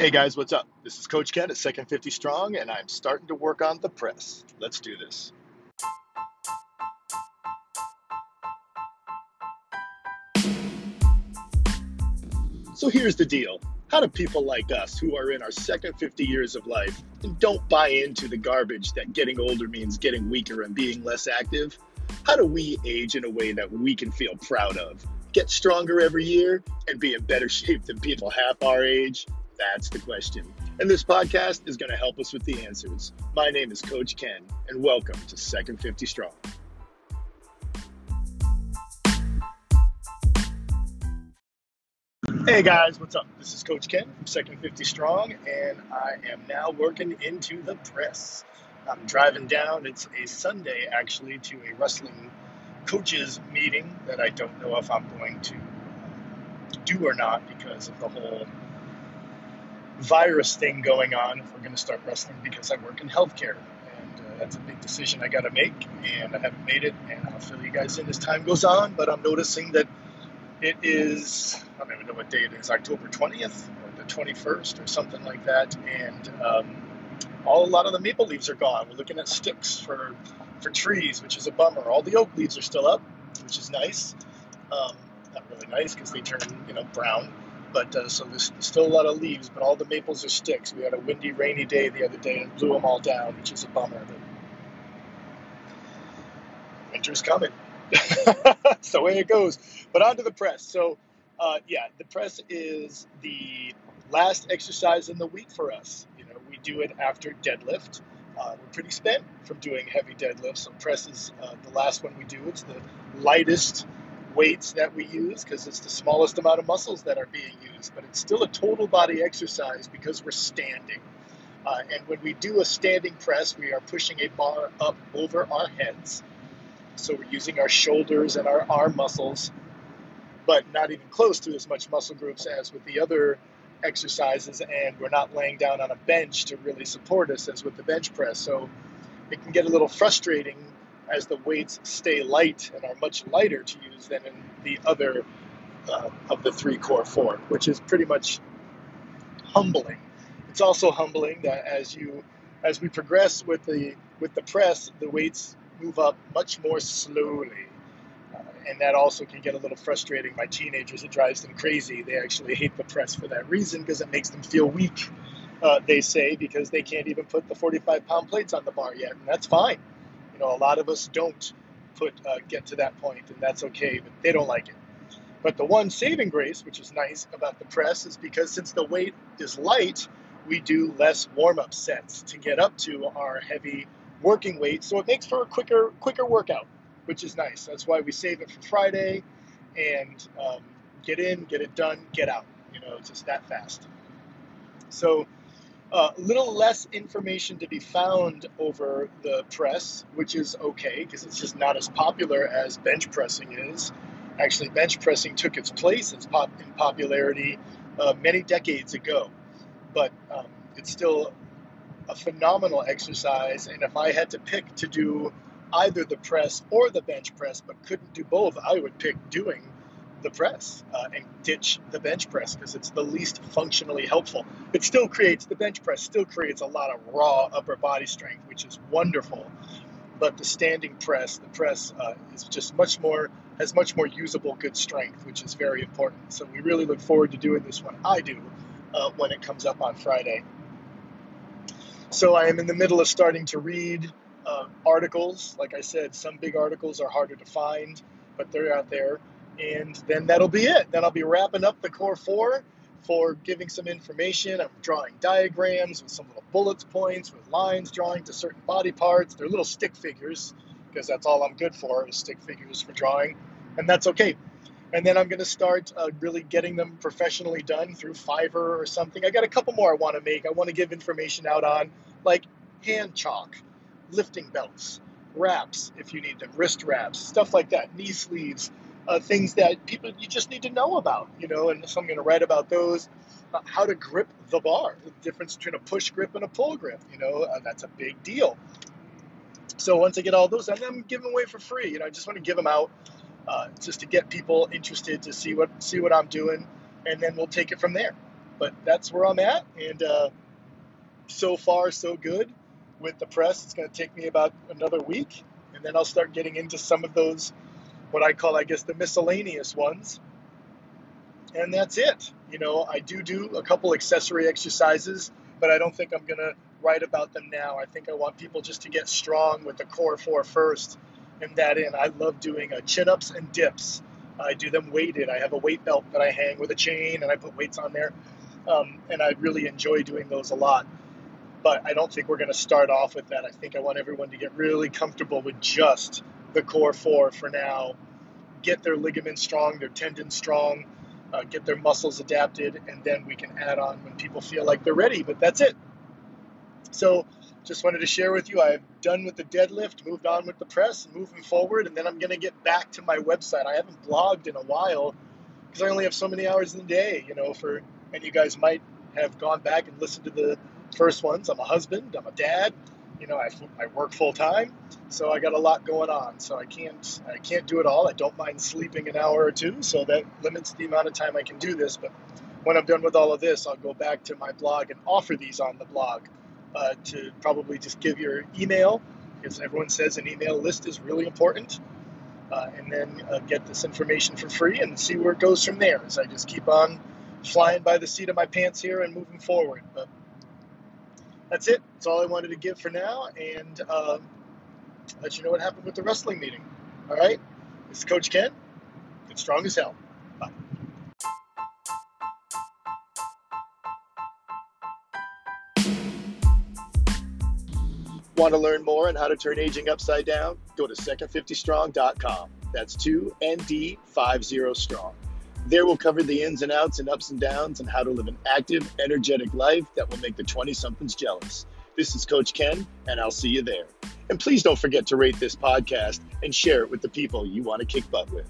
Hey guys, what's up? This is Coach Ken at Second 50 Strong, and I'm starting to work on the press. Let's do this. So here's the deal. How do people like us, who are in our second 50 years of life and don't buy into the garbage that getting older means getting weaker and being less active, how do we age in a way that we can feel proud of? Get stronger every year and be in better shape than people half our age? That's the question. And this podcast is going to help us with the answers. My name is Coach Ken, and welcome to Second 50 Strong. Hey guys, what's up? This is Coach Ken from Second 50 Strong, and I am now working into the press. I'm driving down, it's a Sunday actually, to a wrestling coaches meeting that I don't know if I'm going to do or not because of the whole virus thing going on if we're going to start wrestling because I work in healthcare. And uh, that's a big decision I got to make, and I haven't made it, and I'll fill you guys in as time goes on. But I'm noticing that it is, I don't even know what day it is, October 20th or the 21st or something like that. And um, all a lot of the maple leaves are gone. We're looking at sticks for, for trees, which is a bummer. All the oak leaves are still up, which is nice. Um, not really nice because they turn, you know, brown. But uh, so there's still a lot of leaves, but all the maples are sticks. We had a windy, rainy day the other day and blew them all down, which is a bummer. But winter's coming. That's the way it goes. But on to the press. So, uh, yeah, the press is the last exercise in the week for us. You know, we do it after deadlift. Uh, we're pretty spent from doing heavy deadlifts. So press is uh, the last one we do. It's the lightest weights that we use because it's the smallest amount of muscles that are being used, but it's still a total body exercise because we're standing. Uh, and when we do a standing press, we are pushing a bar up over our heads. So we're using our shoulders and our arm muscles, but not even close to as much muscle groups as with the other exercises. And we're not laying down on a bench to really support us as with the bench press. So it can get a little frustrating as the weights stay light and are much lighter to use than in the other uh, of the three core four, which is pretty much humbling. It's also humbling that as you as we progress with the with the press, the weights move up much more slowly. Uh, and that also can get a little frustrating. My teenagers, it drives them crazy. They actually hate the press for that reason because it makes them feel weak, uh, they say, because they can't even put the 45 pound plates on the bar yet. And that's fine know, a lot of us don't put uh, get to that point, and that's okay, but they don't like it. But the one saving grace, which is nice about the press, is because since the weight is light, we do less warm-up sets to get up to our heavy working weight, so it makes for a quicker quicker workout, which is nice. That's why we save it for Friday, and um, get in, get it done, get out. You know, it's just that fast. So uh, little less information to be found over the press, which is okay because it's just not as popular as bench pressing is. Actually, bench pressing took its place in, pop- in popularity uh, many decades ago, but um, it's still a phenomenal exercise. And if I had to pick to do either the press or the bench press, but couldn't do both, I would pick doing the press uh, and ditch the bench press because it's the least functionally helpful. It still creates the bench press still creates a lot of raw upper body strength, which is wonderful. But the standing press, the press uh, is just much more has much more usable good strength, which is very important. So we really look forward to doing this one. I do uh, when it comes up on Friday. So I am in the middle of starting to read uh, articles. Like I said, some big articles are harder to find, but they're out there and then that'll be it. Then I'll be wrapping up the core four for giving some information. I'm drawing diagrams with some little bullets points with lines drawing to certain body parts. They're little stick figures because that's all I'm good for is stick figures for drawing, and that's okay. And then I'm going to start uh, really getting them professionally done through Fiverr or something. I got a couple more I want to make. I want to give information out on like hand chalk, lifting belts, wraps if you need them, wrist wraps, stuff like that, knee sleeves uh, things that people you just need to know about, you know, and so I'm going to write about those. Uh, how to grip the bar, the difference between a push grip and a pull grip, you know, uh, that's a big deal. So once I get all those, and I'm giving away for free, you know, I just want to give them out uh, just to get people interested to see what see what I'm doing, and then we'll take it from there. but that's where I'm at. And uh, so far, so good. With the press, it's going to take me about another week, and then I'll start getting into some of those, what I call, I guess, the miscellaneous ones. And that's it. You know, I do do a couple accessory exercises, but I don't think I'm going to write about them now. I think I want people just to get strong with the core four first and that in. I love doing uh, chin ups and dips. I do them weighted. I have a weight belt that I hang with a chain and I put weights on there. Um, and I really enjoy doing those a lot. But I don't think we're going to start off with that. I think I want everyone to get really comfortable with just the core four for now. Get their ligaments strong, their tendons strong, uh, get their muscles adapted, and then we can add on when people feel like they're ready. But that's it. So just wanted to share with you I've done with the deadlift, moved on with the press, moving forward, and then I'm going to get back to my website. I haven't blogged in a while because I only have so many hours in the day, you know, for and you guys might have gone back and listened to the first ones. I'm a husband, I'm a dad, you know, I, I work full time, so I got a lot going on. So I can't I can't do it all. I don't mind sleeping an hour or two, so that limits the amount of time I can do this. But when I'm done with all of this, I'll go back to my blog and offer these on the blog uh, to probably just give your email, because everyone says an email list is really important. Uh, and then uh, get this information for free and see where it goes from there as I just keep on flying by the seat of my pants here and moving forward. But that's it. That's all I wanted to give for now, and uh, let you know what happened with the wrestling meeting. All right? This is Coach Ken. Get strong as hell. Bye. Want to learn more on how to turn aging upside down? Go to second50strong.com. That's 2ND50 strong. There we'll cover the ins and outs and ups and downs and how to live an active, energetic life that will make the 20 somethings jealous. This is Coach Ken, and I'll see you there. And please don't forget to rate this podcast and share it with the people you want to kick butt with.